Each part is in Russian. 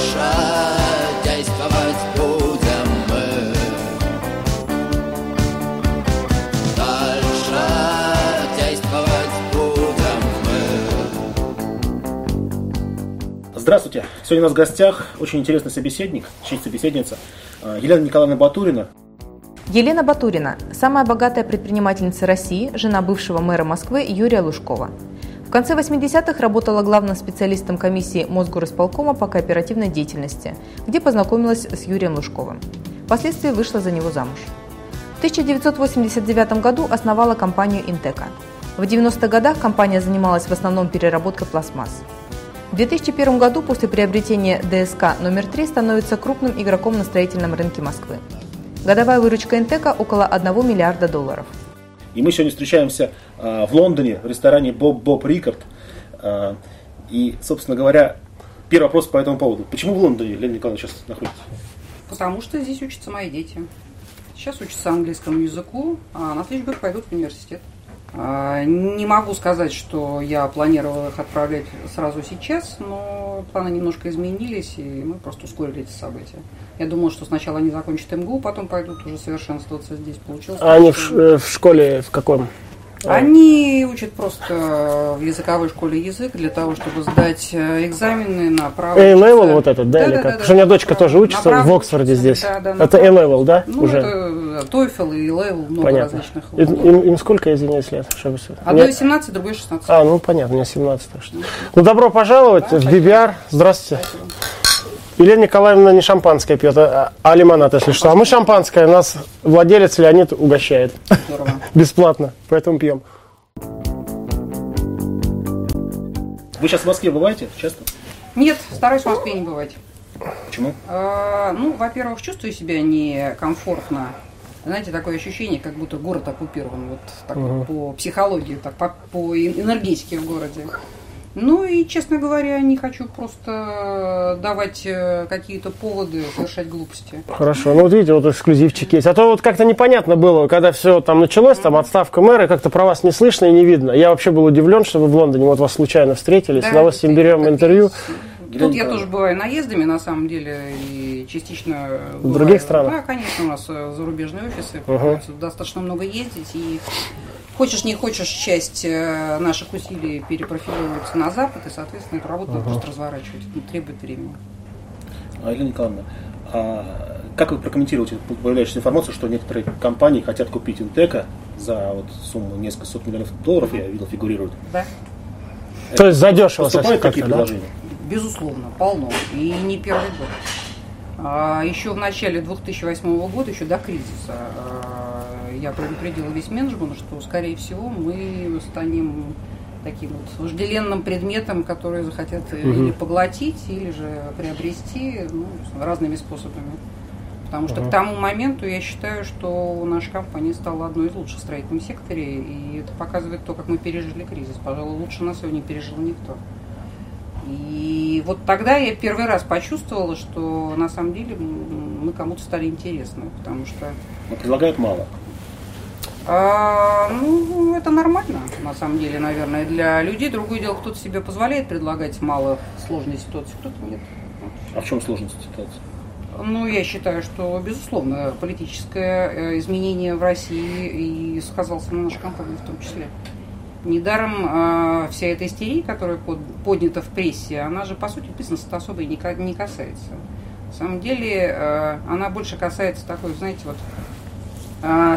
Дальше действовать будем мы. Дальше действовать будем мы. Здравствуйте. Сегодня у нас в гостях очень интересный собеседник, честь собеседница, э, Елена Николаевна Батурина. Елена Батурина – самая богатая предпринимательница России, жена бывшего мэра Москвы Юрия Лужкова. В конце 80-х работала главным специалистом комиссии Мосгорисполкома по кооперативной деятельности, где познакомилась с Юрием Лужковым. Впоследствии вышла за него замуж. В 1989 году основала компанию «Интека». В 90-х годах компания занималась в основном переработкой пластмасс. В 2001 году после приобретения ДСК номер 3 становится крупным игроком на строительном рынке Москвы. Годовая выручка Интека около 1 миллиарда долларов. И мы сегодня встречаемся э, в Лондоне в ресторане Боб Боб Рикард. Э, и, собственно говоря, первый вопрос по этому поводу. Почему в Лондоне, Елена Николаевна, сейчас находитесь? Потому что здесь учатся мои дети. Сейчас учатся английскому языку, а на год пойдут в университет. А, Не могу сказать, что я планировала их отправлять сразу сейчас, но планы немножко изменились, и мы просто ускорили эти события. Я думала, что сначала они закончат МГУ, потом пойдут уже совершенствоваться здесь. Получилось. А они в, э, в школе в каком? Они учат просто в языковой школе язык для того, чтобы сдать э, экзамены на право. A-level вот этот, да, или как? да, Потому что у меня дочка тоже учится в Оксфорде здесь. Да, да, Это. A-level, да? Ну, уже? это TOEFL и level, много Понятно. различных. Им, им- им сколько, извиняюсь, лет? Чтобы... Одной Мне- 17, другой 16. А, ну понятно, у меня 17. Так что. Ну, добро пожаловать Да, в спасибо. BBR. Здравствуйте. Елена Николаевна не шампанское пьет, а, а лимонад, если что. А мы шампанское, нас владелец Леонид угощает Здорово. бесплатно, поэтому пьем. Вы сейчас в Москве бываете часто? Нет, стараюсь в Москве не бывать. Почему? А, Ну, во-первых, чувствую себя некомфортно. Знаете, такое ощущение, как будто город оккупирован, вот так вот по психологии, так по, по энергетике в городе. Ну и, честно говоря, не хочу просто давать э, какие-то поводы совершать глупости. Хорошо, ну вот видите, вот эксклюзивчик есть. А то вот как-то непонятно было, когда все там началось, там отставка мэра, как-то про вас не слышно и не видно. Я вообще был удивлен, что вы в Лондоне вот вас случайно встретили, с Да, удовольствием это- берем интервью. Тут я тоже бываю наездами, на самом деле, и частично... В бываю- других странах? Да, конечно, у нас э, зарубежные офисы, приходится достаточно много ездить, и хочешь не хочешь, часть э, наших усилий перепрофилируется на Запад, и, соответственно, эту работу надо просто разворачивать, это требует времени. Елена Николаевна, а как вы прокомментируете появляющуюся информацию, что некоторые компании хотят купить Интека за вот сумму несколько сот миллионов долларов, я видел, фигурирует. Да? То есть задешево Поступают такие да? предложения? Безусловно, полно. И не первый год. А, Еще в начале 2008 года, еще до кризиса, а, я предупредила весь менеджмент, что, скорее всего, мы станем таким вот вожделенным предметом, который захотят или поглотить, или же приобрести ну, разными способами. Потому что к тому моменту я считаю, что наша компания стала одной из лучших в строительном секторе, и это показывает то, как мы пережили кризис. Пожалуй, лучше нас его не пережил никто. И вот тогда я первый раз почувствовала, что на самом деле мы кому-то стали интересны, потому что Но предлагают мало. А, ну, это нормально, на самом деле, наверное, для людей. Другое дело, кто-то себе позволяет предлагать мало сложной ситуации, кто-то нет. А в чем сложность ситуации? Ну, я считаю, что, безусловно, политическое э, изменение в России и сказался на нашей компании в том числе. Недаром э, вся эта истерия, которая под- поднята в прессе, она же, по сути, бизнеса особо и не, не касается. На самом деле, э, она больше касается такой, знаете, вот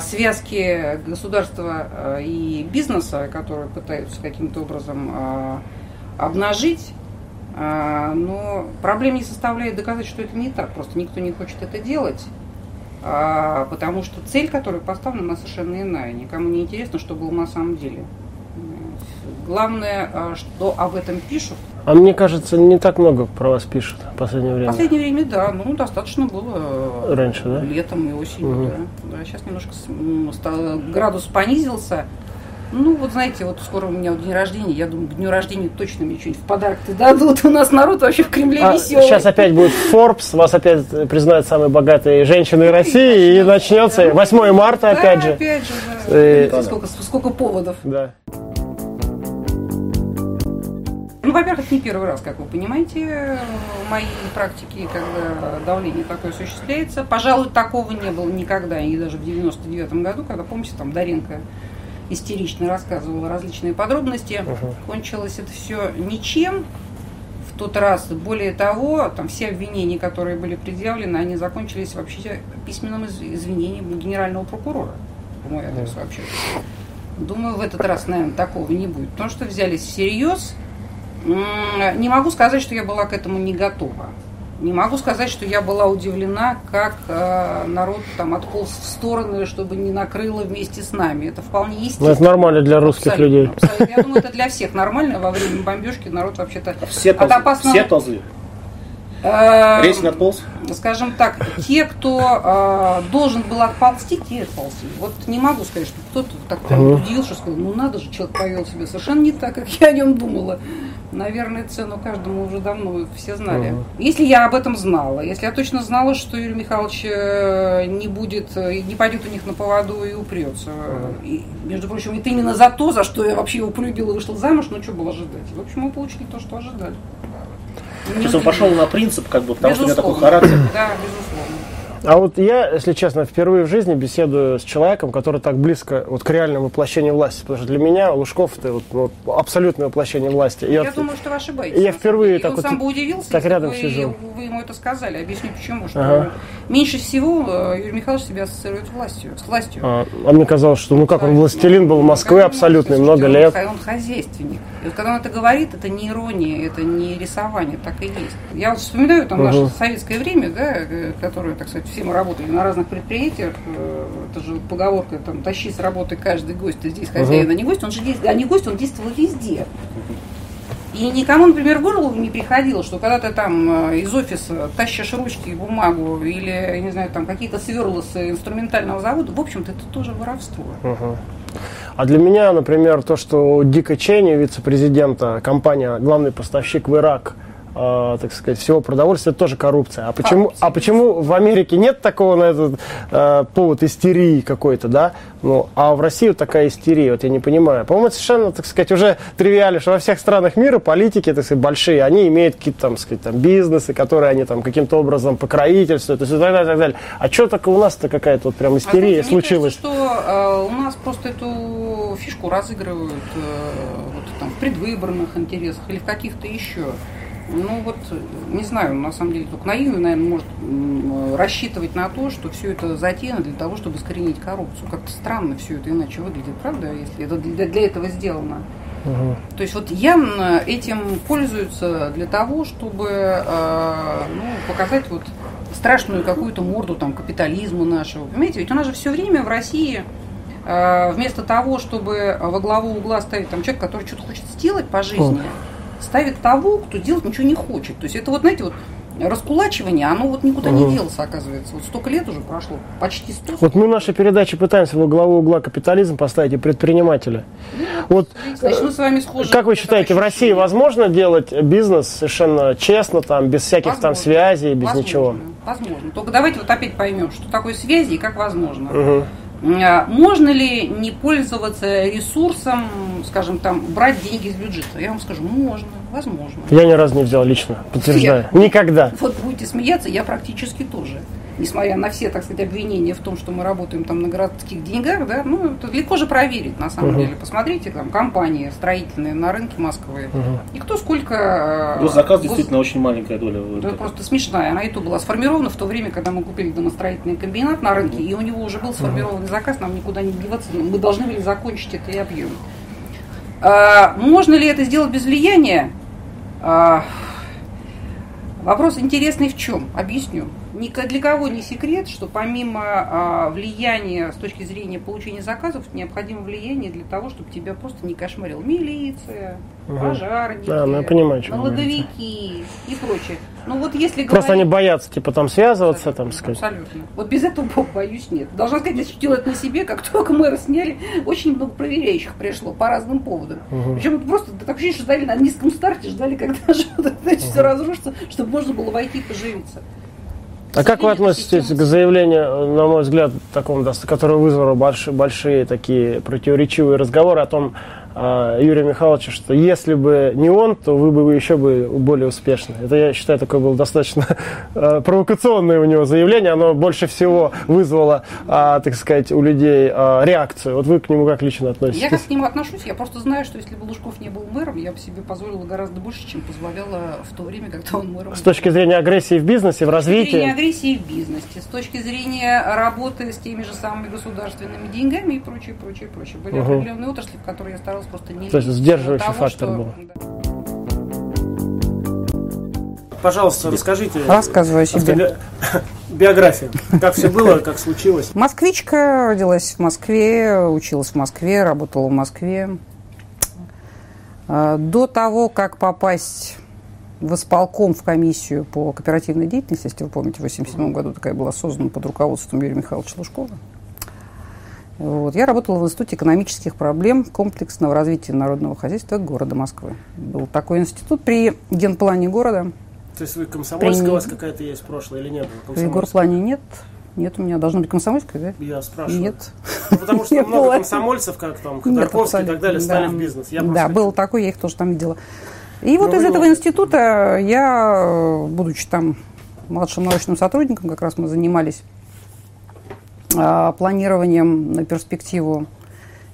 связки государства э, и бизнеса, которые пытаются каким-то образом э, обнажить. А, Но проблем не составляет доказать, что это не так. Просто никто не хочет это делать. А, Потому что цель, которая поставлена, она совершенно иная. Никому не интересно, что было на самом деле. Главное, а, что об этом пишут. А мне кажется, не так много про вас пишут в последнее В время. последнее время, да, ну, достаточно было э, Раньше, да? летом и осенью, да. Да, сейчас немножко с- м, стало- градус понизился. Ну, вот знаете, вот скоро у меня вот день рождения, я думаю, к дню рождения точно мне что-нибудь в подарок-то дадут. У нас народ вообще в Кремле А, веселый. сейчас опять будет Forbes, вас опять признают самой богатой женщиной России, и начнется 8 марта Да, опять же. опять же, да. Э, сколько поводов. Да. Ну, во-первых, это не первый раз, как вы понимаете, в моей практике, когда давление такое осуществляется. Пожалуй, такого не было никогда, и даже в 99 году, когда, помните, там Даренко истерично рассказывала различные подробности. Мгм. Кончилось это все ничем в тот раз. Более того, там все обвинения, которые были предъявлены, они закончились вообще письменным из- извинением генерального прокурора мой адрес вообще. Думаю, в этот раз, наверное, такого не будет. Потому что взялись всерьез. Не могу сказать, что я была к этому не готова. Не могу сказать, что я была удивлена, как э, народ там отполз в стороны, чтобы не накрыло вместе с нами. Это вполне Ну, естественно. это нормально для русских Абсолютно, людей. абсолютно. Я думаю, это для всех нормально. Во время бомбежки народ вообще-то Все от ползли. опасного... Все ползли. Э, Рейс отполз. Скажем так, те, кто э, должен был отползти, те отползли. Вот не могу сказать, что кто-то так прям удивился, сказал, ну надо же, человек повел себя совершенно не так, как я о нем думала. Наверное, цену каждому уже давно все знали. Если я об этом знала, если я точно знала, что Юрий Михайлович э, не будет, э, не пойдет у них на поводу и упрется. И, между прочим, это именно за то, за что я вообще его полюбила и вышла замуж, ну что было ожидать? В общем, мы получили то, что ожидали. То есть он пошел на принцип, как бы, потому что у него такой Безусловно. характер. Да, безусловно. А вот я, если честно, впервые в жизни беседую с человеком, который так близко вот к реальному воплощению власти. Потому что для меня Лужков это вот, ну, абсолютное воплощение власти. Я вот- думаю, что вы ошибаетесь. Я впервые. И так он вот сам бы удивился, так рядом бы сижу. вы ему это сказали. Объясню почему. Что Ага. меньше всего э, Юрий Михайлович себя ассоциирует властью. С властью. а, а мне казалось, что ну как он властелин был Москвы Ну, абсолютный, много лет. Он хозяйственник. И вот когда он это говорит, это не ирония, это не рисование, так и есть. Я вот вспоминаю там наше Мгм. советское время, да, э, которое, так сказать, все мы работали на разных предприятиях. э, Это же поговорка, там, тащи с работы каждый гость, ты здесь хозяин, а не гость, он же действует, а не гость, он действовал везде. И никому, например, в голову не приходило, что когда ты там э, из офиса тащишь ручки и бумагу или, я не знаю, там какие-то сверла с инструментального завода, в общем-то, это тоже воровство. Мгм. А для меня, например, то, что Дика Ченни, вице-президента, компания, главный поставщик в Ирак, э, так сказать, всего продовольствия, это тоже коррупция. А почему, Коррупция, а почему в Америке нет такого на этот э, повод истерии какой-то, да? Ну, а в России вот такая истерия, вот я не понимаю. По-моему, это совершенно, так сказать, уже тривиально, что во всех странах мира политики, так сказать, большие, они имеют какие-то там, сказать, там, бизнесы, которые они там каким-то образом покровительствуют, то есть, и так далее, и так далее. А что только у нас-то какая-то вот прям А истерия знаете, мне случилась? кажется, что э, у нас просто эту фишку разыгрывают э, вот, там, в предвыборных интересах или в каких-то еще. Ну вот, э, не знаю, на самом деле, только наивно, наверное, может рассчитывать на то, что все это затеяно для того, чтобы искоренить коррупцию. Как-то странно все это иначе выглядит, правда, если это для, для этого сделано. Мгм. То есть вот явно этим пользуются для того, чтобы э, ну, показать вот страшную какую-то морду там капитализму нашего. Понимаете, ведь у нас же все время в России э, вместо того, чтобы во главу угла ставить там человека, который что-то хочет сделать по жизни, ставит того, кто делать ничего не хочет. То есть это вот, знаете, вот раскулачивание, оно вот никуда Мгм. не делось, оказывается. Вот столько лет уже прошло, почти сто. Вот мы в нашей передаче пытаемся во главу угла капитализм поставить и предпринимателя. Вот Значит, мы с вами схожи. как вы считаете, в. России возможно делать бизнес совершенно честно, там, без всяких там Возможно. связей, без Возможно, ничего? Возможно. Только давайте вот опять поймем, что такое связи и как возможно. А, Можно ли не пользоваться ресурсом, скажем, там, брать деньги из бюджета? Я вам скажу, можно, возможно. Я ни разу не взял лично, подтверждаю. Никогда. Вот будете смеяться, я практически тоже. Несмотря на все, так сказать, обвинения в том, что мы работаем там на городских деньгах, да, ну, это легко же проверить, на самом Мгм. деле. Посмотрите, там, компании строительные на рынке Москвы. Мгм. И кто сколько... э, Госзаказ гос- действительно очень маленькая доля. этом. просто смешная. Она и то была сформирована в то время, когда мы купили домостроительный комбинат на рынке, и у него уже был сформированный заказ, нам никуда не деваться, мы должны были закончить это и объем. А, можно ли это сделать без влияния? А, вопрос интересный в чем? Объясню. Ни для кого не секрет, что помимо а, влияния с точки зрения получения заказов, необходимо влияние для того, чтобы тебя просто не кошмарил милиция, Мгм. пожарники, Да, ну понимаю, налоговики и прочее. Ну вот если Просто они говорить- боятся, типа, там связываться, там, сказать. Абсолютно. Вот без этого, бог, боюсь, нет. Должна сказать, я ощутила это на себе, как только мэра сняли, очень много проверяющих пришло по разным поводам. Мгм. Причем просто так ощущение, что ждали на низком старте, ждали, когда же вот это все разрушится, чтобы можно было войти и поживиться. А как вы относитесь к заявлению, на мой взгляд, такому, да, которое вызвало большие, большие такие противоречивые разговоры о том, Юрия Михайловича, что если бы не он, то вы бы еще бы более успешны. Это, я считаю, такое было достаточно а, провокационное у него заявление. Оно больше всего вызвало, а, так сказать, у людей а, реакцию. Вот вы к нему как лично относитесь? Я как к нему отношусь, я просто знаю, что если бы Лужков не был мэром, я бы себе позволила гораздо больше, чем позволяла в то время, когда он мэром С точки зрения агрессии в бизнесе, в С точки зрения развитии. агрессии в бизнесе, с точки зрения работы с теми же самыми государственными деньгами и прочее, прочее, прочее. Были Мгм. определенные отрасли, в которые я старалась просто не То есть сдерживающий Того, фактор что- был. Пожалуйста, расскажите. Рассказываю о себе. Биографию. Как все было, как случилось. Москвичка, родилась в Москве, училась в Москве, работала в Москве. А, До того, как попасть в исполком в комиссию по кооперативной деятельности, если вы помните, в 1987 году такая была создана под руководством Юрия Михайловича Лужкова, вот, я работала в Институте экономических проблем комплексного развития народного хозяйства города Москвы. Был такой институт при генплане города. То есть вы комсомольская При- у вас какая-то есть прошлое или нет? При горплане нет. Нет, у меня должна быть комсомольская, да? Я спрашиваю. Нет. Ну, потому что много было. комсомольцев, как там Нет, Ходорковский и так далее, стали Да. в бизнес. Я да, был хочу- такой, я их тоже там видела. И вот Ну, из вы этого вот- института я, будучи там младшим научным сотрудником, как раз мы занимались планированием на перспективу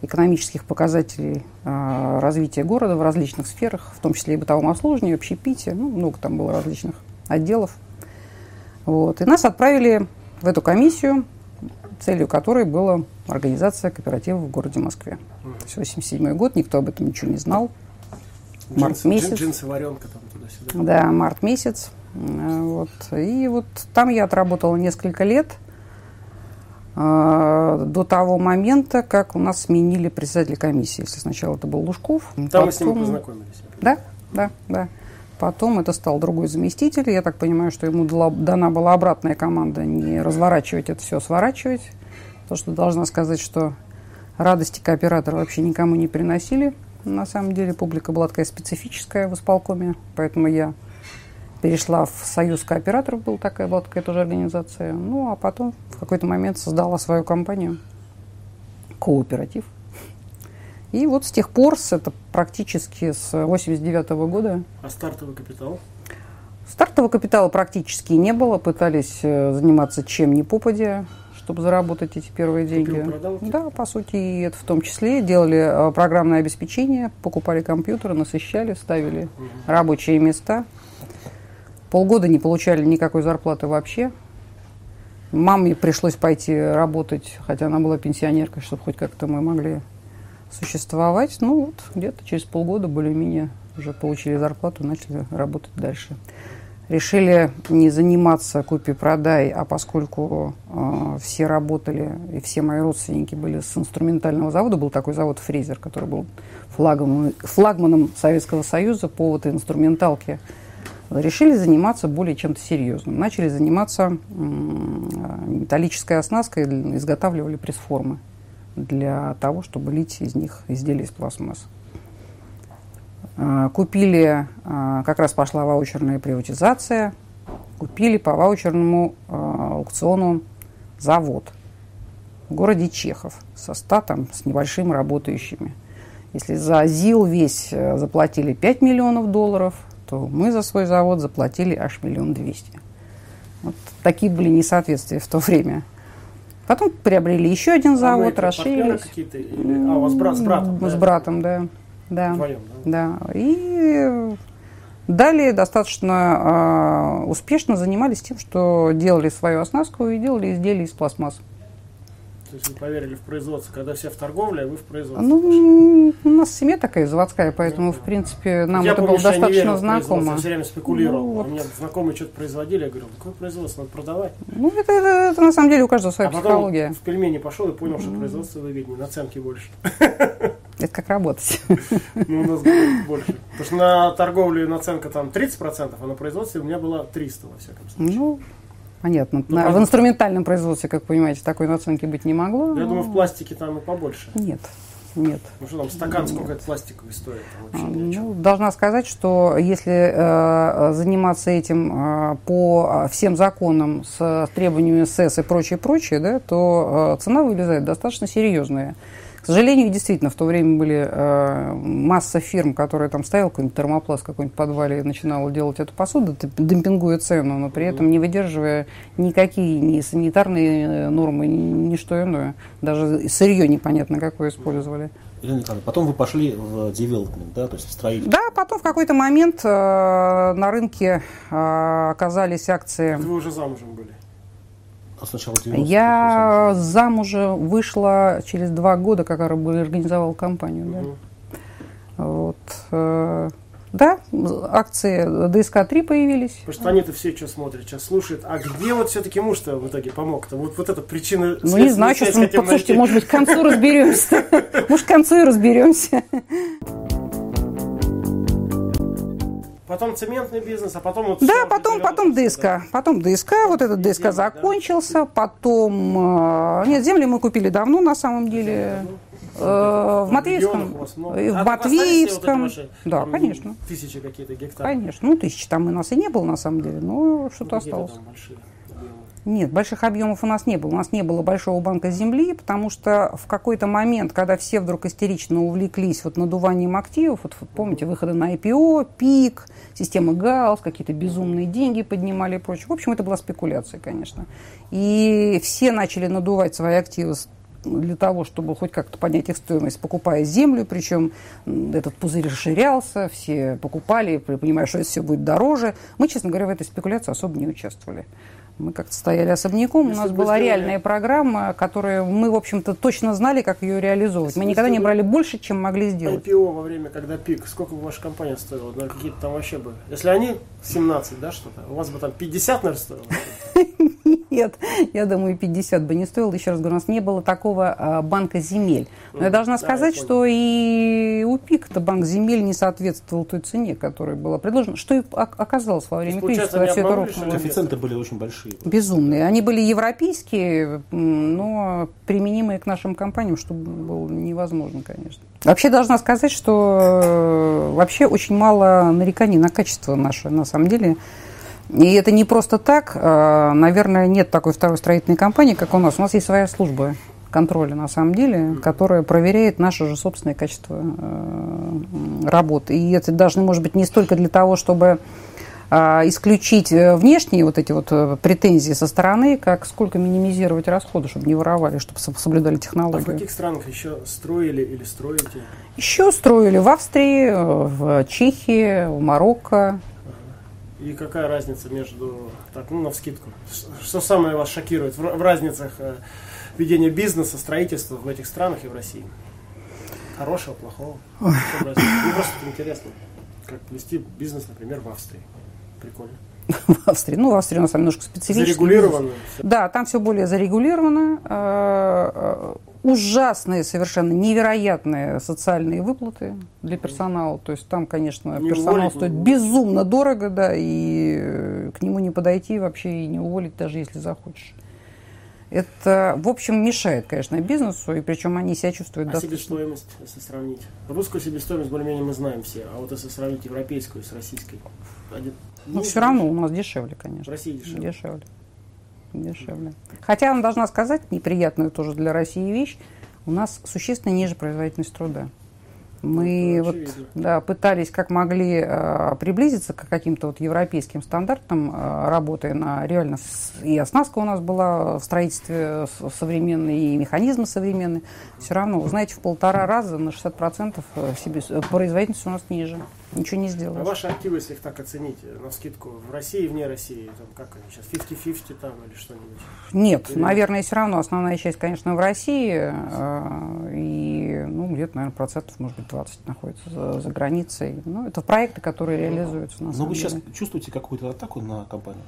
экономических показателей а, развития города в различных сферах, в том числе и бытовом обслуживании, общепите, ну, много там было различных отделов. Вот. И нас отправили в эту комиссию, целью которой была организация кооператива в городе Москве. То есть 87 год, никто об этом ничего не знал. март Джинсы, месяц. джин- джинсы, варенка там туда-сюда. Да, март месяц. Э, Вот. И вот там я отработала несколько лет до того момента, как у нас сменили председателя комиссии. Если сначала это был Лужков. Там мы с потом- познакомились. Да, да, да. Потом это стал другой заместитель. Я так понимаю, что ему дана была обратная команда не разворачивать это все, а сворачивать. То, что должна сказать, что радости кооператора вообще никому не приносили. На самом деле публика была такая специфическая в исполкоме, поэтому я перешла в Союз кооператоров, был такая, была такая тоже организация. Ну, а потом в какой-то момент создала свою компанию, кооператив. И вот с тех пор, с, это практически с 89 года, А стартовый капитал? стартового капитала практически не было. Пытались э, заниматься чем ни попадя, чтобы заработать эти первые деньги. Да, по сути, и это в том числе. Делали э, программное обеспечение, покупали компьютеры, насыщали, ставили рабочие места. Полгода не получали никакой зарплаты вообще. Маме пришлось пойти работать, хотя она была пенсионеркой, чтобы хоть как-то мы могли существовать. Ну вот, где-то через полгода более-менее уже получили зарплату, начали работать дальше. Решили не заниматься купи-продай, а поскольку э, все работали, и все мои родственники были с инструментального завода, был такой завод «Фрезер», который был флагманом, флагманом Советского Союза по вот инструменталке, решили заниматься более чем-то серьезным. Начали заниматься металлической оснасткой, изготавливали пресс-формы для того, чтобы лить из них изделия из пластмасс. А, Купили, а, как раз пошла ваучерная приватизация, купили по ваучерному а, аукциону завод в городе Чехов со 100 там, с небольшим работающими. Если за ЗИЛ весь э, заплатили 5 миллионов долларов, то мы за свой завод заплатили аж миллион двести. Вот такие были несоответствия в то время. Потом приобрели еще один А завод, партнеры расширились. А, у вас брат с братом? С да? братом, да. да. Вдвоем, да? Да. И далее достаточно а, успешно занимались тем, что делали свою оснастку и делали изделия из пластмасс. То есть вы поверили в производство, когда все в торговле, а вы в производство Ну, пошли. у нас семья такая заводская, поэтому, в принципе, нам я это помню, было достаточно знакомо. Я все время спекулировал. Ну, вот. У меня знакомые что-то производили, я говорю, какое производство, надо продавать. Ну, это, это- это на самом деле у каждого своя а потом психология. в пельмени пошел и понял, что производство выгоднее, наценки больше. Это как работать. Ну, у нас было больше. Потому что на торговле наценка там 30%, а на производстве у меня была 300 во всяком случае. Ну, понятно. Ну, На- в инструментальном производстве, как понимаете, такой наценки быть не могло. Я но- думаю, в пластике там и побольше. Нет, нет. Ну что там, стакан сколько это пластиковый стоит? Чем. Ну, должна сказать, что если э, заниматься этим э, по всем законам с требованиями СС и прочее, прочее, да, то э, цена вылезает достаточно серьезная. К сожалению, действительно, в то время были э, масса фирм, которые там ставил какой-нибудь термопласт в какой-нибудь подвале и начинала делать эту посуду, демпингуя цену, но при этом не выдерживая никакие ни санитарные э, нормы, ни, ни что иное. Даже сырье непонятно какое использовали. Елена Николаевна, потом вы пошли в девелопмент, да, то есть в строительство. Да, потом в какой-то момент э, на рынке э, оказались акции. Вы уже замужем были. А сначала 90-х, Я замужем вышла через два года, как организовала компанию. Да. Вот, э, да, акции ДСК-3 появились. Потому что они-то все что смотрят, сейчас слушают. А где вот все-таки муж-то в итоге помог-то? Вот, вот эта причина... Ну, не знаю, послушайте, может быть, к концу разберемся. Может, к концу и разберемся. Потом цементный бизнес, а потом вот... Да, потом, потом ДСК. да. Потом ДСК, вот этот ДСК Земли, да. закончился. Потом... э, Нет, земли мы купили давно, на самом деле. Э, В регионах Матвеевском. В А Матвеевском. Да, конечно. Тысячи какие-то гектаров. Конечно. Ну, тысячи там у нас и не было, на самом деле, но что-то Ну, осталось. Нет, больших объемов у нас не было. У нас не было большого банка земли, потому что в какой-то момент, когда все вдруг истерично увлеклись вот надуванием активов, вот, помните, выходы на IPO, ПИК, система ГАУС, какие-то безумные деньги поднимали и прочее. В общем, это была спекуляция, конечно. И все начали надувать свои активы для того, чтобы хоть как-то поднять их стоимость, покупая землю, причем этот пузырь расширялся, все покупали, понимая, что это все будет дороже. Мы, честно говоря, в этой спекуляции особо не участвовали. Мы как-то стояли особняком, у Если нас бы была сделали- реальная программа, которую мы, в общем-то, точно знали, как ее реализовывать. Если Мы никогда не брали больше, чем могли сделать. IPO во время, когда пик, сколько бы ваша компания стоила? Наверное, какие-то там вообще бы. Если они 17, да, что-то, у вас бы там 50, наверное, стоило. Нет, я думаю, 50 бы не стоило. Еще раз говорю, у нас не было такого а, банка земель. Но я должна Да, сказать, что и у ПИК-то банк земель не соответствовал той цене, которая была предложена. Что и ок- оказалось во время кризиса, когда все это рухнуло. Коэффициенты были очень большие. Безумные. Они были европейские, но применимые к нашим компаниям, что было невозможно, конечно. Вообще должна сказать, что э, вообще очень мало нареканий на качество наше, на самом деле. И это не просто так. Э, Наверное, нет такой второй строительной компании, как у нас. У нас есть своя служба контроля, на самом деле, которая проверяет наше же собственное качество э, работы. И это даже, может быть, не столько для того, чтобы а, исключить э, внешние вот эти вот э, претензии со стороны, как сколько минимизировать расходы, чтобы не воровали, чтобы со- соблюдали А в каких странах еще строили или строите? Еще строили в Австрии, в Чехии, в Марокко. И какая разница между, так, ну, на вскидку, что самое вас шокирует в, в разницах э, ведения бизнеса, строительства в этих странах и в России? Хорошего, плохого? Мне просто интересно, как вести бизнес, например, в Австрии. Прикольно. В Австрии. Ну, в Австрии у нас там немножко специфический. Зарегулировано. Да, там все более зарегулировано. Ужасные, совершенно невероятные социальные выплаты для персонала. То есть там, конечно, Не персонал уволить, стоит безумно дорого, да, и э, к нему не подойти вообще и не уволить, даже если захочешь. Это, в общем, мешает, конечно, бизнесу, и причем они себя чувствуют А достаточно. себестоимость, если сравнить? Русскую себестоимость более-менее мы знаем все, а вот если сравнить европейскую с российской? Один- Ну, все равно у нас дешевле, В конечно. России дешевле. Дешевле. Дешевле. Хотя, я вам должна сказать, неприятную тоже для России вещь, у нас существенно ниже производительность труда. Мы Это вот, да, пытались как могли э, приблизиться к каким-то вот европейским стандартам, э, работая на реально с- и оснастка у нас была в строительстве современной, и механизмы современные. Все равно, знаете, в полтора раза на 60% э, себе, э, производительность у нас ниже. Ничего не А сделаешь. ваши активы, если их так оценить, на скидку в России и вне России, там, как они сейчас, 50-50 там или что-нибудь? Нет, Или- наверное, все равно основная часть, конечно, в России. э, И, ну, где-то, наверное, процентов, может быть, 20 находится за, за границей. Ну, это проекты, которые реализуются на Но самом вы сейчас деле. чувствуете какую-то атаку на компанию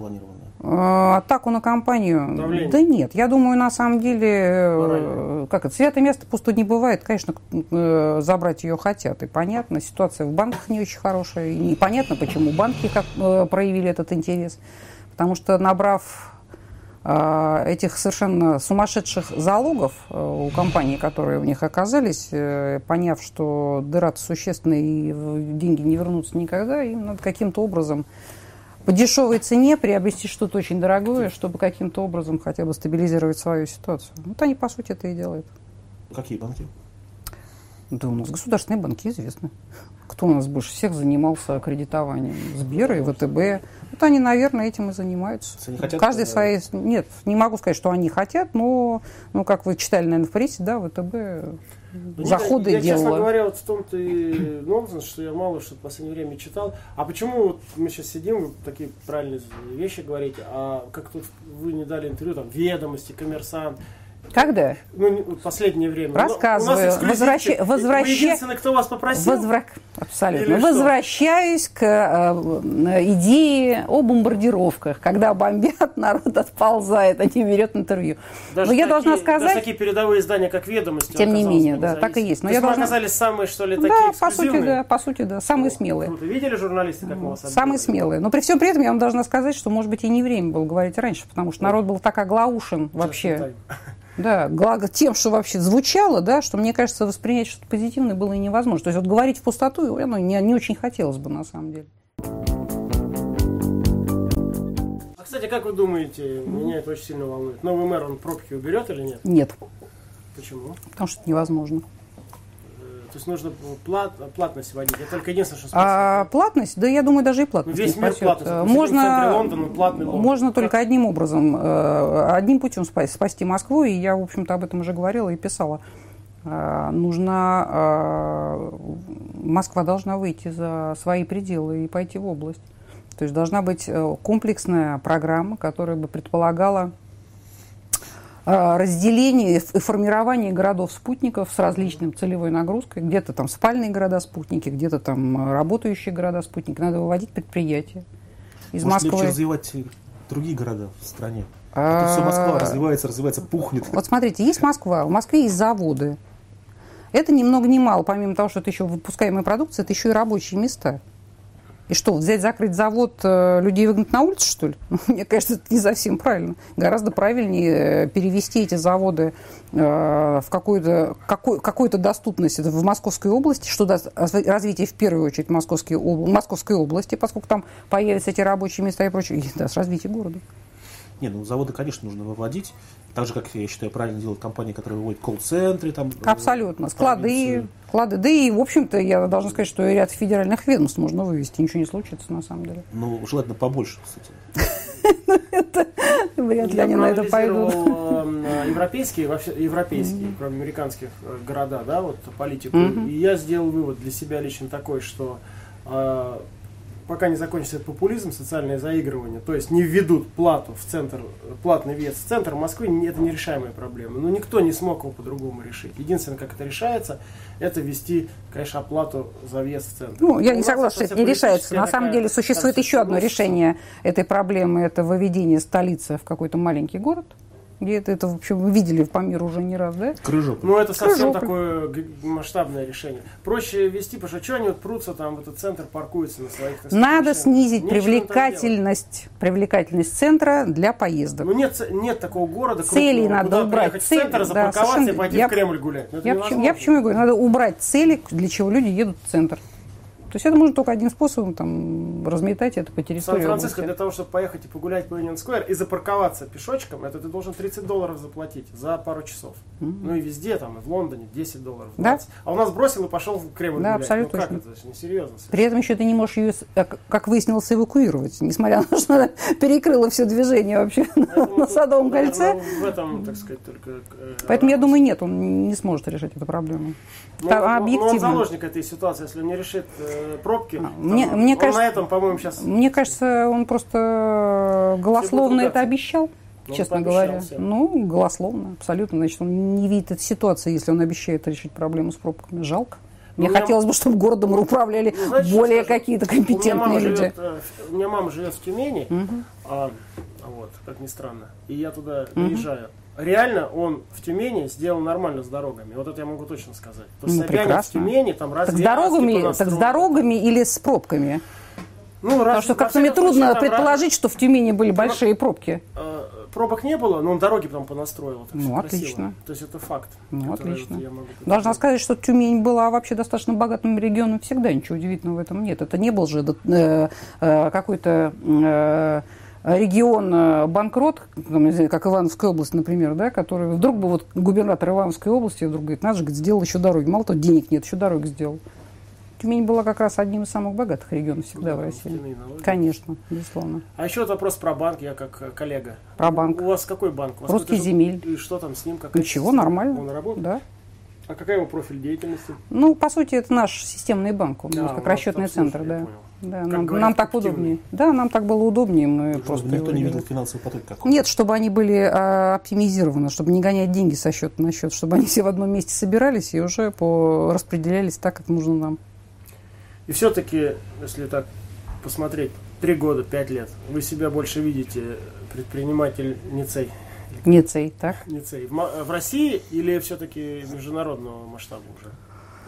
спланированную? Э, Атаку на компанию? Давление. Да нет, я думаю, на самом деле, э, Морально. как это, святое место пусто не бывает. Конечно, э, забрать ее хотят, и понятно. Ситуация в банках не очень хорошая, и непонятно, почему банки как, э, проявили этот интерес. Потому что, набрав э, этих совершенно сумасшедших залогов у компаний, которые в них оказались, поняв, что дыра существенная и деньги не вернутся никогда, им надо каким-то образом по дешевой цене приобрести что-то очень дорогое, чтобы каким-то образом хотя бы стабилизировать свою ситуацию. Вот они, по сути, это и делают. Какие банки? Да у нас государственные банки известны. Кто у нас больше всех занимался аккредитованием? Сбер и ВТБ. Вот они, наверное, этим и занимаются. Они хотят, Каждый э, своей... Нет, не могу сказать, что они хотят, но, ну, как вы читали, наверное, в прессе, да, ВТБ Ну, заходы я, я, честно делала. говоря, вот в том-то и нонсенс, что я мало что в последнее время читал. А почему вот мы сейчас сидим, вы такие правильные вещи говорите, а как тут вы не дали интервью, там, ведомости, коммерсант, Когда? ну, вот последнее время. Рассказываю. Возвраща- Вы единственный, кто вас попросил. Возвра- Абсолютно. Или что? Возвращаюсь к э, идее о бомбардировках. Когда бомбят, народ отползает, не берет интервью. Даже Но я такие- должна Даже сказать... такие передовые издания, как ведомости. Тем не менее, да, так и есть. Но То я должна- оказались самые, что ли, такие Да, по сути, да, по сути, да. Самые О, смелые. Круто. Видели журналисты, как мы вас Самые смелые. Но при всем при этом я вам должна сказать, что, может быть, и не время было говорить раньше, потому что народ был так оглаушен вообще. Да, тем, что вообще звучало, да, что, мне кажется, воспринять что-то позитивное было и невозможно. То есть вот говорить в пустоту, ну, не, не очень хотелось бы, на самом деле. А, кстати, как вы думаете, меня это очень сильно волнует, новый мэр, он пробки уберет или нет? Нет, Почему? потому что это невозможно. То есть нужно плат, платность вводить. Я только единственное, что спросил. А платность, да я думаю, даже и платность Ну, весь мир платность. Можно, Лондона, платный Лондон. можно только одним образом, э, одним путем спасти, спасти Москву, и я, в общем-то, об этом уже говорила и писала. Э, Нужно, э, Москва должна выйти за свои пределы и пойти в область. То есть должна быть комплексная программа, которая бы предполагала э, разделение и формирование городов-спутников с различным целевой нагрузкой. Где-то там спальные города-спутники, где-то там э, работающие города-спутники. Надо выводить предприятия из Может, легче Москвы. развивать другие города в стране? А, А то все Москва развивается, развивается, пухнет. Вот смотрите, есть Москва, в Москве есть заводы. Это ни много ни мало, помимо того, что это еще выпускаемая продукция, это еще и рабочие места. И что, взять, закрыть завод, э, людей выгнать на улицу, что ли? Мне кажется, это не совсем правильно. Гораздо правильнее э, перевести эти заводы э, в какую-то какой, какую-то доступность Это в Московской области, что даст разви- развитие в первую очередь Московской, Московской области, поскольку там появятся эти рабочие места и прочее, и даст развитие города. Не, ну заводы, конечно, нужно выводить. Так же, как я считаю, правильно делают компании, которые выводят колл-центры. Там, э, Абсолютно. Склады, склады. Да и, в общем-то, я должна сказать, что и ряд федеральных ведомств можно вывести. Ничего не случится, на самом деле. Ну, желательно побольше, кстати. Вряд ли они на это пойдут. э, европейские, вообще европейские, кроме американских э, города, да, вот политику. И я сделал вывод для себя лично такой, что пока не закончится этот популизм, социальное заигрывание, то есть не введут плату в центр, платный вес в центр Москвы, не- это нерешаемая проблема. Но никто не смог его по-другому решить. Единственное, как это решается, это ввести, конечно, оплату за вес в центр. Ну, я У не согласна, что это не решается. На самом деле существует еще одно решение этой проблемы. Это выведение столицы в какой-то маленький город. Где это, это, в общем, вы видели по миру уже не раз, да? Крыжок. Ну, это совсем Крыжополь. такое масштабное решение. Проще вести, потому что что они вот прутся там в этот центр, паркуются на своих... так Надо машинах? снизить Нечего привлекательность, привлекательность центра для поездок. Ну, нет, нет такого города, Целей крупного, надо куда убрать. приехать в центр, да, запарковаться совершенно- и пойти я- в Кремль гулять. Ну, это Я почему, я почему и говорю, надо убрать цели, для чего люди едут в центр. То есть это можно только одним способом там, разметать это по территории Сан-Франциско для того, чтобы поехать и погулять по Юнион Сквер и запарковаться пешочком, это ты должен 30 долларов заплатить за пару часов. Ну и везде, там, и в Лондоне 10 долларов, Да. 20. А у нас бросил и пошел в Кремль Да, гулять. абсолютно Ну как точно. это? Несерьезно. При этом еще ты не можешь ее, э, как выяснилось, эвакуировать, несмотря на то, что она перекрыла все движение вообще на, Поэтому на Садовом кольце. В этом, так сказать, только... э, Поэтому я думаю, нет, он не сможет решить эту проблему. Ну, Та- он- он- объективно. Он заложник этой ситуации, если он не решит э, пробки. там, мне- он, мне он кажется- на этом, по-моему, сейчас... Мне кажется, он просто голословно это обещал, Он честно пообещал говоря. всем. Ну, голословно, абсолютно. Значит, он не видит этой ситуации, если он обещает решить проблему с пробками. Жалко. Мне Ну, у меня- хотелось бы, чтобы городом управляли Ну, знаете, более какие-то У компетентные люди. живет, э, у меня мама живет в Тюмени, а, вот, как ни странно, и я туда приезжаю. Реально он в Тюмени сделал нормально с дорогами. Вот это я могу точно сказать. То есть Ну, Собянин в прекрасно. Тюмени там Так с, дорогами, так с дорогами или с пробками? Ну, раз- Потому что во как-то мне трудно случае, там предположить, что в Тюмени были большие пробки. Э, Пробок не было, но он дороги потом понастроил. Это Ну, всё красиво. отлично. То есть это факт. Ну, отлично. я могу Должна сказать, что Тюмень была вообще достаточно богатым регионом всегда, ничего удивительного в этом нет. Это не был же э, э, какой-то э, регион э, банкрот, как Ивановская область, например, да, который вдруг бы вот губернатор Ивановской области вдруг говорит, наш говорит, сделал еще дороги. Мало того, денег нет, еще дороги сделал. Тюмень была как раз одним из самых богатых регионов всегда в России. Конечно, безусловно. А еще вот вопрос про банк, я как э, коллега. Про банк. У вас какой банк? У вас Русский земель. И что там с ним? Какая Ничего, нормально. Он работает? Да. А какая его профиль деятельности? Ну, по сути, это наш системный банк, у нас А, как расчетный центр, я да. понял. Да, нам, говорят, нам так удобнее. Да, нам так было удобнее, мы Чтобы просто никто не видел финансовый поток какой Нет, чтобы они были а, оптимизированы, чтобы не гонять деньги со счета на счет, чтобы они все в одном месте собирались и уже по распределялись так, как нужно нам. И все-таки, если так посмотреть, три года, пять лет, вы себя больше видите предпринимательницей Не цей, так? ницей, в России или все-таки международного масштаба уже?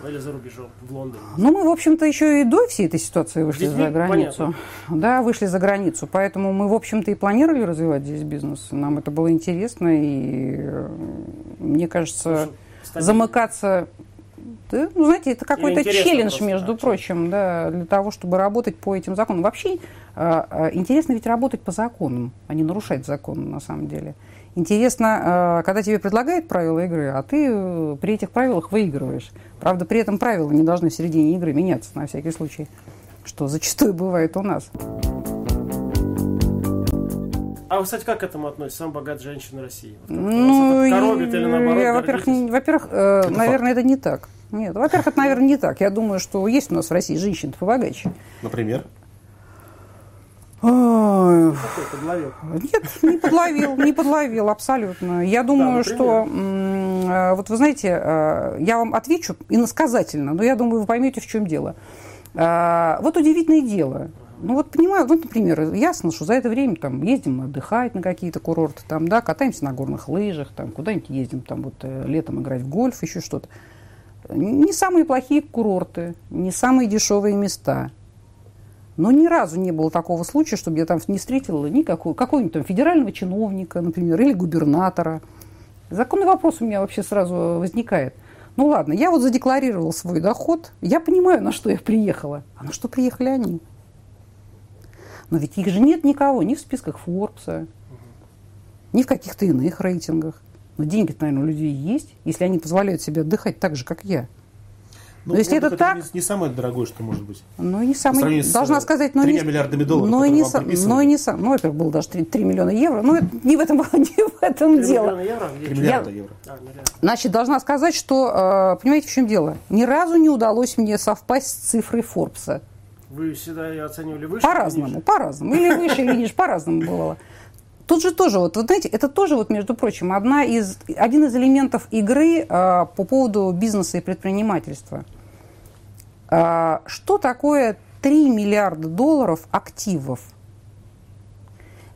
Или за рубежом, в Лондоне? Ну, мы, в общем-то, еще и до всей этой ситуации вышли Детьми? за границу. Понятно. Да, вышли за границу. Поэтому мы, в общем-то, и планировали развивать здесь бизнес. Нам это было интересно. И э, мне кажется, Стабильно. замыкаться... Да, ну, знаете, это какой-то челлендж, просто, между да, прочим, да, для того, чтобы работать по этим законам. Вообще, э, э, интересно ведь работать по законам, а не нарушать закон, на самом деле. Интересно, э, когда тебе предлагают правила игры, а ты э, при этих правилах выигрываешь. Правда, при этом правила не должны в середине игры меняться, на всякий случай, что зачастую бывает у нас. А вы, кстати, как к этому относитесь? Самая богатая женщина России? Вот Ну, коробит или наоборот я, во-первых, во-первых, э, Это наверное, это не так. Нет, во-первых, это, наверное, не так. Я думаю, что есть у нас в России женщины побогаче. Например? Подловил? Нет, не подловил, не подловил, абсолютно. Я думаю, например. что, вот вы знаете, э, я вам отвечу иносказательно, но я думаю, вы поймете, в чем дело. Э, Вот удивительное дело. Ну вот понимаю, вот, например, ясно, что за это время там ездим отдыхать на какие-то курорты, там, да, катаемся на горных лыжах, там, куда-нибудь ездим, там, вот э, летом играть в гольф, еще что-то. Не самые плохие курорты, не самые дешевые места. Но ни разу не было такого случая, чтобы я там не встретила никакого, какого-нибудь там федерального чиновника, например, или губернатора. Законный вопрос у меня вообще сразу возникает. Ну ладно, я вот задекларировал свой доход, я понимаю, на что я приехала. А на что приехали они? Но ведь их же нет никого, ни в списках Форбса, ни в каких-то иных рейтингах. Но деньги-то, наверное, у людей есть, если они позволяют себе отдыхать так же, как я. Но если это так- Не, не самое дорогое, что может быть. Ну и не По самый, сравнению с, должна э, сказать, но тремя не, миллиардами долларов, но и которые не, приписывали. но и не сам, ну, во-первых, было даже 3, 3 миллиона евро, но это не в этом, не в этом Три дело. миллиона евро? Три Или- миллиарда евро. А, миллиард. Значит, должна сказать, что, э, понимаете, в чем дело? Ни разу не удалось мне совпасть с цифрой Форбса. Вы всегда ее оценивали выше? По-разному, по-разному. Или выше, или ниже, по-разному бывало. Тут же тоже, вот, вот знаете, это тоже, вот, между прочим, одна из, один из элементов игры э, по поводу бизнеса и предпринимательства. А, что такое 3 миллиарда долларов активов?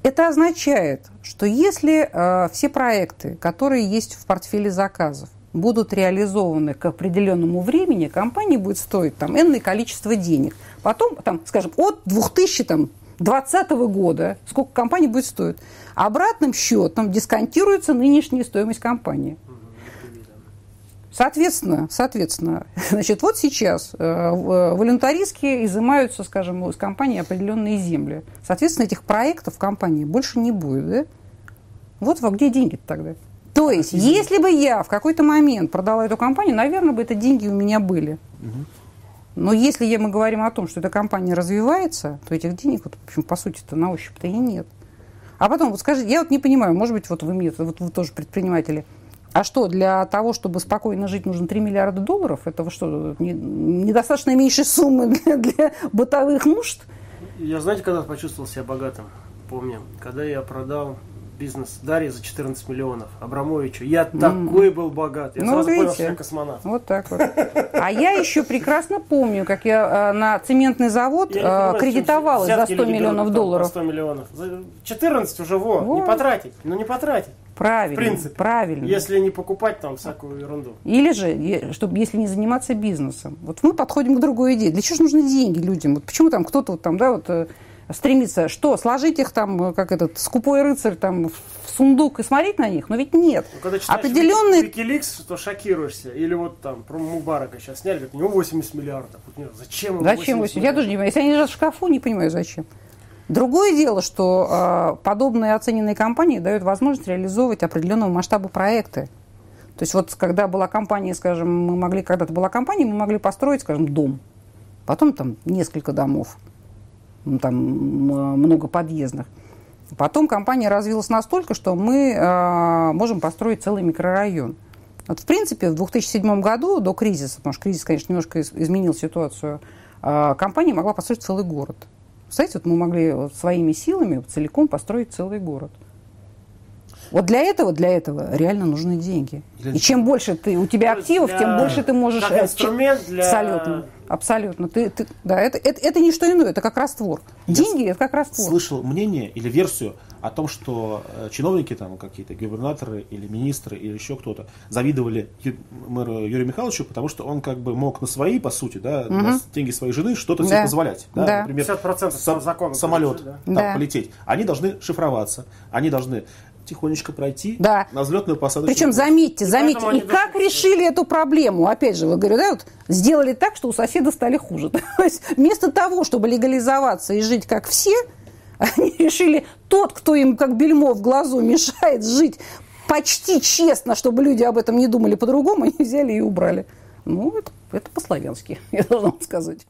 Это означает, что если э, все проекты, которые есть в портфеле заказов, будут реализованы к определенному времени, компания будет стоить там энное количество денег. Потом, там, скажем, от 2020 года, сколько компания будет стоить, обратным счетом дисконтируется нынешняя стоимость компании. Соответственно, соответственно, значит, вот сейчас э, в- волюнтаристски изымаются, скажем, из компании определенные земли. Соответственно, этих проектов в компании больше не будет, да? Вот во где деньги тогда. То есть, если бы я в какой-то момент продала эту компанию, наверное, бы это деньги у меня были. Но если мы говорим о том, что эта компания развивается, то этих денег, вот, в общем, по сути-то на ощупь-то и нет. А потом, вот скажите, я вот не понимаю, может быть, вот вы мне, вот вы тоже предприниматели, а что, для того, чтобы спокойно жить, нужно 3 миллиарда долларов? Это что, не- недостаточно меньшей суммы для, для бытовых нужд? Я знаете, когда почувствовал себя богатым? Помню, когда я продал бизнес Дарье за 14 миллионов Абрамовичу. Я такой был богат. Я Ну, сразу понял, видите. что я космонавт. Вот так вот. А я еще прекрасно помню, как я э, на цементный завод э, кредитовалась за взятки 100 люди берут миллионов долларов. 100 миллионов. За 14 уже, во, не Вот. потратить. Ну не потратить, в Правильно, принципе. правильно. Если не покупать там всякую ерунду. Или же, чтобы, если не заниматься бизнесом. Вот мы подходим к другой идее. Для чего же нужны деньги людям? Вот почему там кто-то вот там, да, вот стремится, что, сложить их там, э, как этот скупой рыцарь там в сундук и смотреть на них? Но ведь нет. Ну, когда читаешь Определенные... Викиликс, то шокируешься. Или вот там про Мубарака сейчас сняли, говорят, у него 80 миллиардов. Вот, нет, зачем ему Зачем 80? Я тоже не понимаю. Если они лежат в шкафу, не понимаю, зачем. Другое дело, что э, подобные оцененные компании дают возможность реализовывать определенного масштаба проекты. То есть вот когда была компания, скажем, мы могли, когда-то была компания, мы могли построить, скажем, дом, потом там несколько домов, ну, там много подъездных. Потом компания развилась настолько, что мы э, можем построить целый микрорайон. Вот, в принципе, в 2007 году, до кризиса, потому что кризис, конечно, немножко из- изменил ситуацию, э, компания могла построить целый город. Представляете, вот мы могли вот своими силами целиком построить целый город. Вот для этого, для этого реально нужны деньги. И чем больше ты, у тебя активов, для- тем больше ты можешь... как э, инструмент для- Абсолютно. Абсолютно. Ты, ты- да, это, это, это не что иное, это как раствор. Деньги это как раствор. Слышал мнение или версию о том, что э, чиновники, там какие-то губернаторы или министры или еще кто-то завидовали Ю- мэру Юрию Михайловичу, потому что он как бы мог на свои, по сути, да, на с- деньги своей жены что-то себе Да. позволять. Да? Да. Например, 50% сам- закона самолет полетит, там, да. полететь. Они должны шифроваться, они должны тихонечко пройти Да. на взлетную посадочную. Причем, заметьте, заметьте, поэтому и как решили эту проблему? Опять же, вы говорю, да, вот сделали так, что у соседа стали хуже. То есть вместо того, чтобы легализоваться и жить как все, они решили, тот, кто им как бельмо в глазу мешает жить почти честно, чтобы люди об этом не думали по-другому, они взяли и убрали. Ну, это, это по-славянски, я должна вам сказать.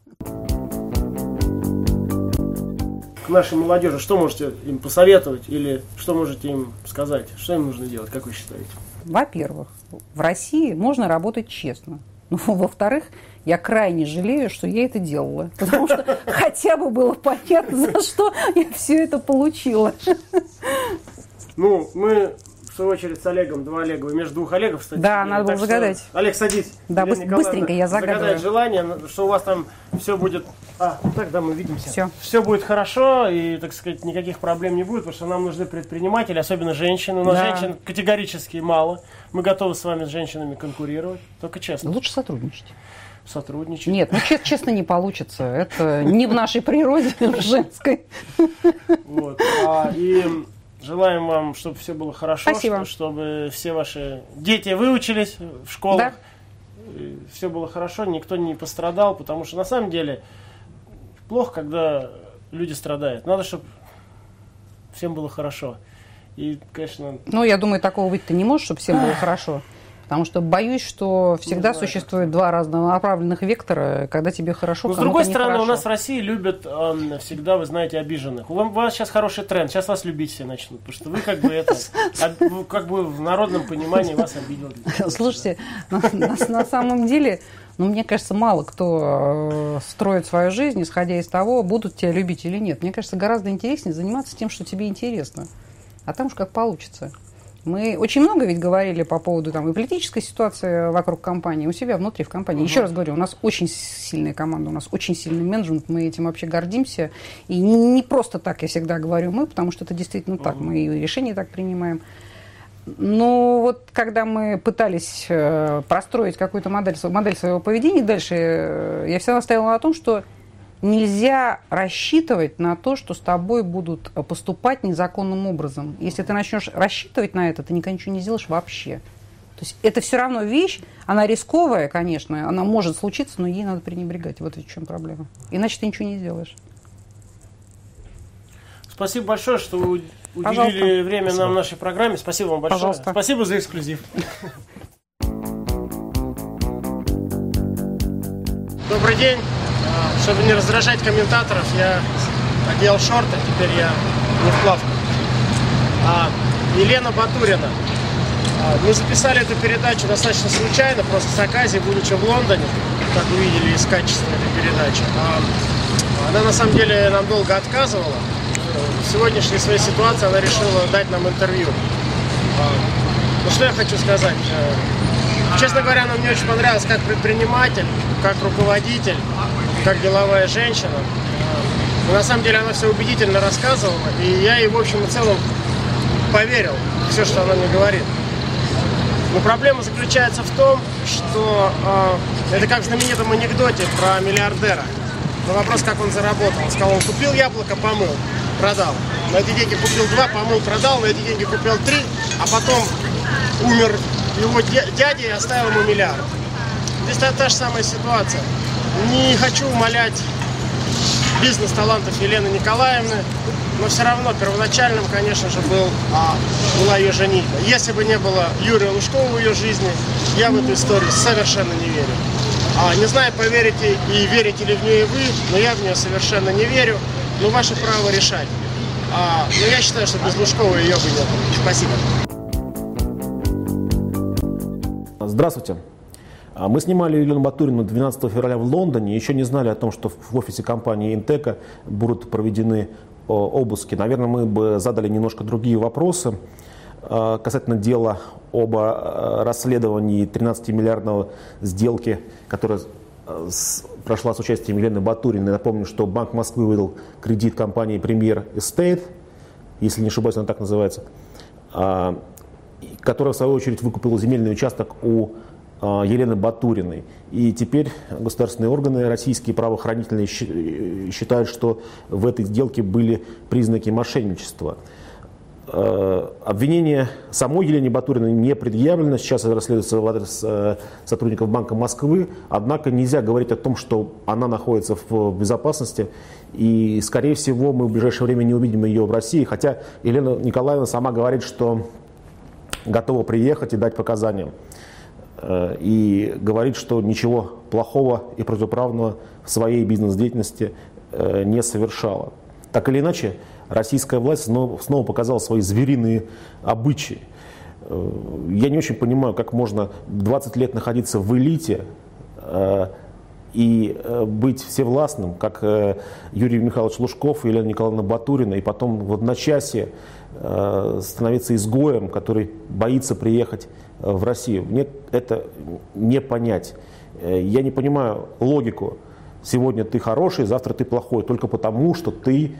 К нашей молодежи что можете им посоветовать или что можете им сказать? Что им нужно делать, как вы считаете? Во-первых, в России можно работать честно. Ну, во-вторых, я крайне жалею, что я это делала. Потому что хотя бы было понятно, за что я все это получила. Ну, мы, свою очередь, с Олегом, два Олега, вы между двух Олегов, кстати. Да, надо было так что- загадать. Олег, садись. Да, Елена быстренько я загадываю. загадает желание, что у вас там все будет... А, ну так, да, мы видимся. Всё. Все будет хорошо, и, так сказать, никаких проблем не будет, потому что нам нужны предприниматели, особенно женщины. Но Да. женщин категорически мало. Мы готовы с вами с женщинами конкурировать, только честно, Лучше сотрудничать. сотрудничать. Нет, ну че- честно не получится. Это не в нашей природе женской. Вот. А, и желаем вам, чтобы все было хорошо, Спасибо. что- чтобы все ваши дети выучились в школах. Да. Все было хорошо, никто не пострадал, потому что на самом деле плохо, когда люди страдают. Надо, чтобы всем было хорошо. И, конечно, Ну, я думаю, такого быть-то не может, чтобы всем было хорошо. Потому что боюсь, что всегда знаю, существует два разнонаправленных вектора, когда тебе хорошо, но с кому-то другой стороны, у нехорошо. нас в России любят эм, всегда, вы знаете, обиженных. У у вас сейчас хороший тренд, сейчас вас любить все начнут, потому что вы как бы это, как бы в народном понимании вас обидели. Слушайте, на, самом деле, ну, мне кажется, мало кто э, строит свою жизнь, исходя из того, будут тебя любить или нет. Мне кажется, гораздо интереснее заниматься тем, что тебе интересно. А там уж как получится. Мы очень много ведь говорили по поводу там, и политической ситуации вокруг компании, у себя внутри в компании. Еще раз говорю, у нас очень сильная команда, у нас очень сильный менеджмент, мы этим вообще гордимся. И не, просто так я всегда говорю мы, потому что это действительно так, мы и решения так принимаем. Ну, вот когда мы пытались э, простроить какую-то модель, модель своего поведения, дальше э, я всегда стояла на том, что нельзя рассчитывать на то, что с тобой будут э, поступать незаконным образом. Если ты начнешь рассчитывать на это, ты никогда ничего не сделаешь вообще. То есть это все равно вещь, она рисковая, конечно, она может случиться, но ей надо пренебрегать. Вот в чем проблема. Иначе ты ничего не сделаешь. Спасибо большое, что вы уделили Пожалуйста. время нам в нашей программе. Спасибо вам большое. Пожалуйста. Спасибо за эксклюзив. Добрый день. А, Чтобы не раздражать комментаторов, я одел шорты, теперь я не в плавках. А, Елена Батурина. А, Мы записали эту передачу достаточно случайно, просто с оказией, будучи в Лондоне, как вы видели из качества этой передачи. А, Она на самом деле нам долго отказывала. В сегодняшней своей ситуации она решила дать нам интервью. А, Ну что я хочу сказать? Э, Честно говоря, она мне очень понравилась как предприниматель, как руководитель, как деловая женщина. Э, но На самом деле она все убедительно рассказывала, и я ей в общем и целом поверил все, что она мне говорит. Но проблема заключается в том, что э, это как в знаменитом анекдоте про миллиардера. Но вопрос, как он заработал. Он сказал, он купил яблоко, помыл, продал. На эти деньги купил два, помыл, продал, на эти деньги купил три, а потом умер его дя- дядя и оставил ему миллиард. Здесь та, та же самая ситуация. Не хочу умолять бизнес-талантов Елены Николаевны, но все равно первоначальным, конечно же, был, а, была ее женитьба. Если бы не было Юрия Лужкова в ее жизни, я в эту историю совершенно не верю. А, не знаю, поверите и верите ли в нее вы, но я в нее совершенно не верю. Но ваше право решать. А, но я считаю, что без Лужкова ее бы не было. Спасибо. Здравствуйте. А, Мы снимали Елену Батурину 12 февраля в Лондоне. Еще не знали о том, что в офисе компании Интека будут проведены о, обыски. Наверное, мы бы задали немножко другие вопросы э, касательно дела об э, расследовании 13-миллиардного сделки, которая э, прошла с участием Елены Батуриной. Напомню, что Банк Москвы выдал кредит компании Премьер Эстейт, если не ошибаюсь, она так называется, которая в свою очередь выкупила земельный участок у Елены Батуриной. И теперь государственные органы, российские правоохранительные, щи- считают, что в этой сделке были признаки мошенничества. Э, Обвинение самой Елене Батуриной не предъявлено, сейчас это расследуется в адрес э, сотрудников Банка Москвы, однако нельзя говорить о том, что она находится в безопасности, и, скорее всего, мы в ближайшее время не увидим ее в России, хотя Елена Николаевна сама говорит, что готова приехать и дать показания. Э, И говорит, что ничего плохого и противоправного в своей бизнес-деятельности э, не совершала. Так или иначе, российская власть снова, показала свои звериные обычаи. Э, Я не очень понимаю, как можно 20 лет находиться в элите и быть всевластным, как Юрий Михайлович Лужков и Елена Николаевна Батурина, и потом в одночасье становиться изгоем, который боится приехать в Россию. Мне это не понять. Э, Я не понимаю логику. Сегодня ты хороший, завтра ты плохой, только потому, что ты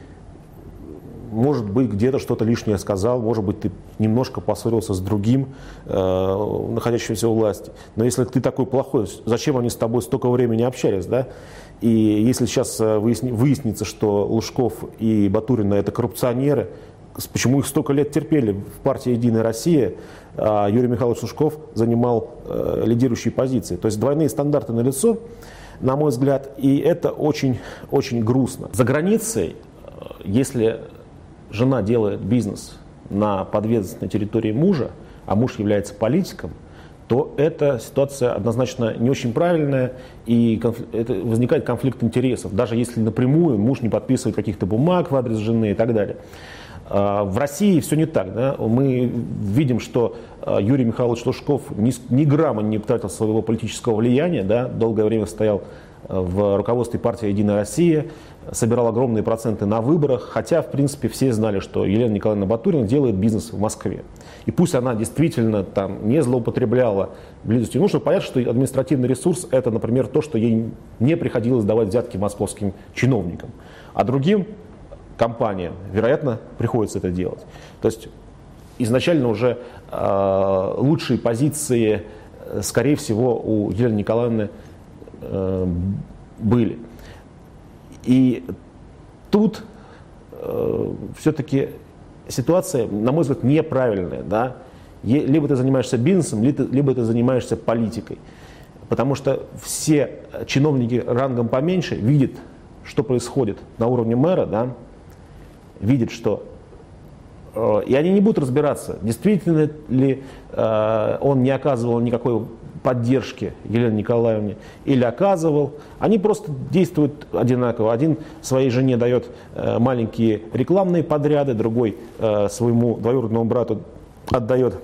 может быть, где-то что-то лишнее сказал, может быть, ты немножко поссорился с другим, э, находящимся у власти. Но если ты такой плохой, зачем они с тобой столько времени общались, да? И если сейчас э, выясни- выяснится, что Лужков и Батурина это коррупционеры, почему их столько лет терпели в партии «Единая Россия», а Юрий Михайлович Лужков занимал э, лидирующие позиции. То есть двойные стандарты на лицо, на мой взгляд, и это очень, очень грустно. За границей, э, если жена делает бизнес на подведомственной территории мужа, а муж является политиком, то эта ситуация однозначно не очень правильная, и конф- это возникает конфликт интересов, даже если напрямую муж не подписывает каких-то бумаг в адрес жены и так далее. А, В России все не так. Да? Мы видим, что а, Юрий Михайлович Лужков ни, грамма не потратил своего политического влияния, да? долгое время стоял а, в руководстве партии «Единая Россия», собирал огромные проценты на выборах, хотя, в принципе, все знали, что Елена Николаевна Батурина делает бизнес в Москве. И пусть она действительно там не злоупотребляла близостью, нужно понять, что административный ресурс – это, например, то, что ей не приходилось давать взятки московским чиновникам. А другим компаниям, вероятно, приходится это делать. То есть изначально уже э, лучшие позиции, э, скорее всего, у Елены Николаевны э, были. И тут э, все-таки ситуация, на мой взгляд, неправильная. Да? Либо ты занимаешься бизнесом, ли ты- либо ты занимаешься политикой. Потому что все чиновники рангом поменьше видят, что происходит на уровне мэра, да? Видят, что э, и они не будут разбираться, действительно ли э, он не оказывал никакой поддержки Елене Николаевне или оказывал. Они просто действуют одинаково. Один своей жене дает э, маленькие рекламные подряды, другой э, своему двоюродному брату отдает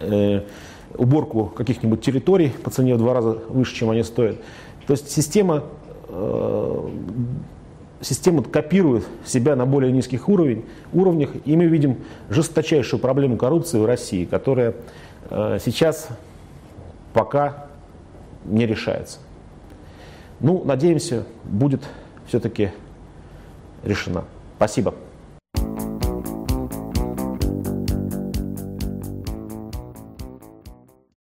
э, уборку каких-нибудь территорий по цене в два раза выше, чем они стоят. То есть система э, система копирует себя на более низких уровнях, и мы видим жесточайшую проблему коррупции в России, которая э, сейчас пока не решается. Ну, надеемся, будет все-таки решена. Спасибо.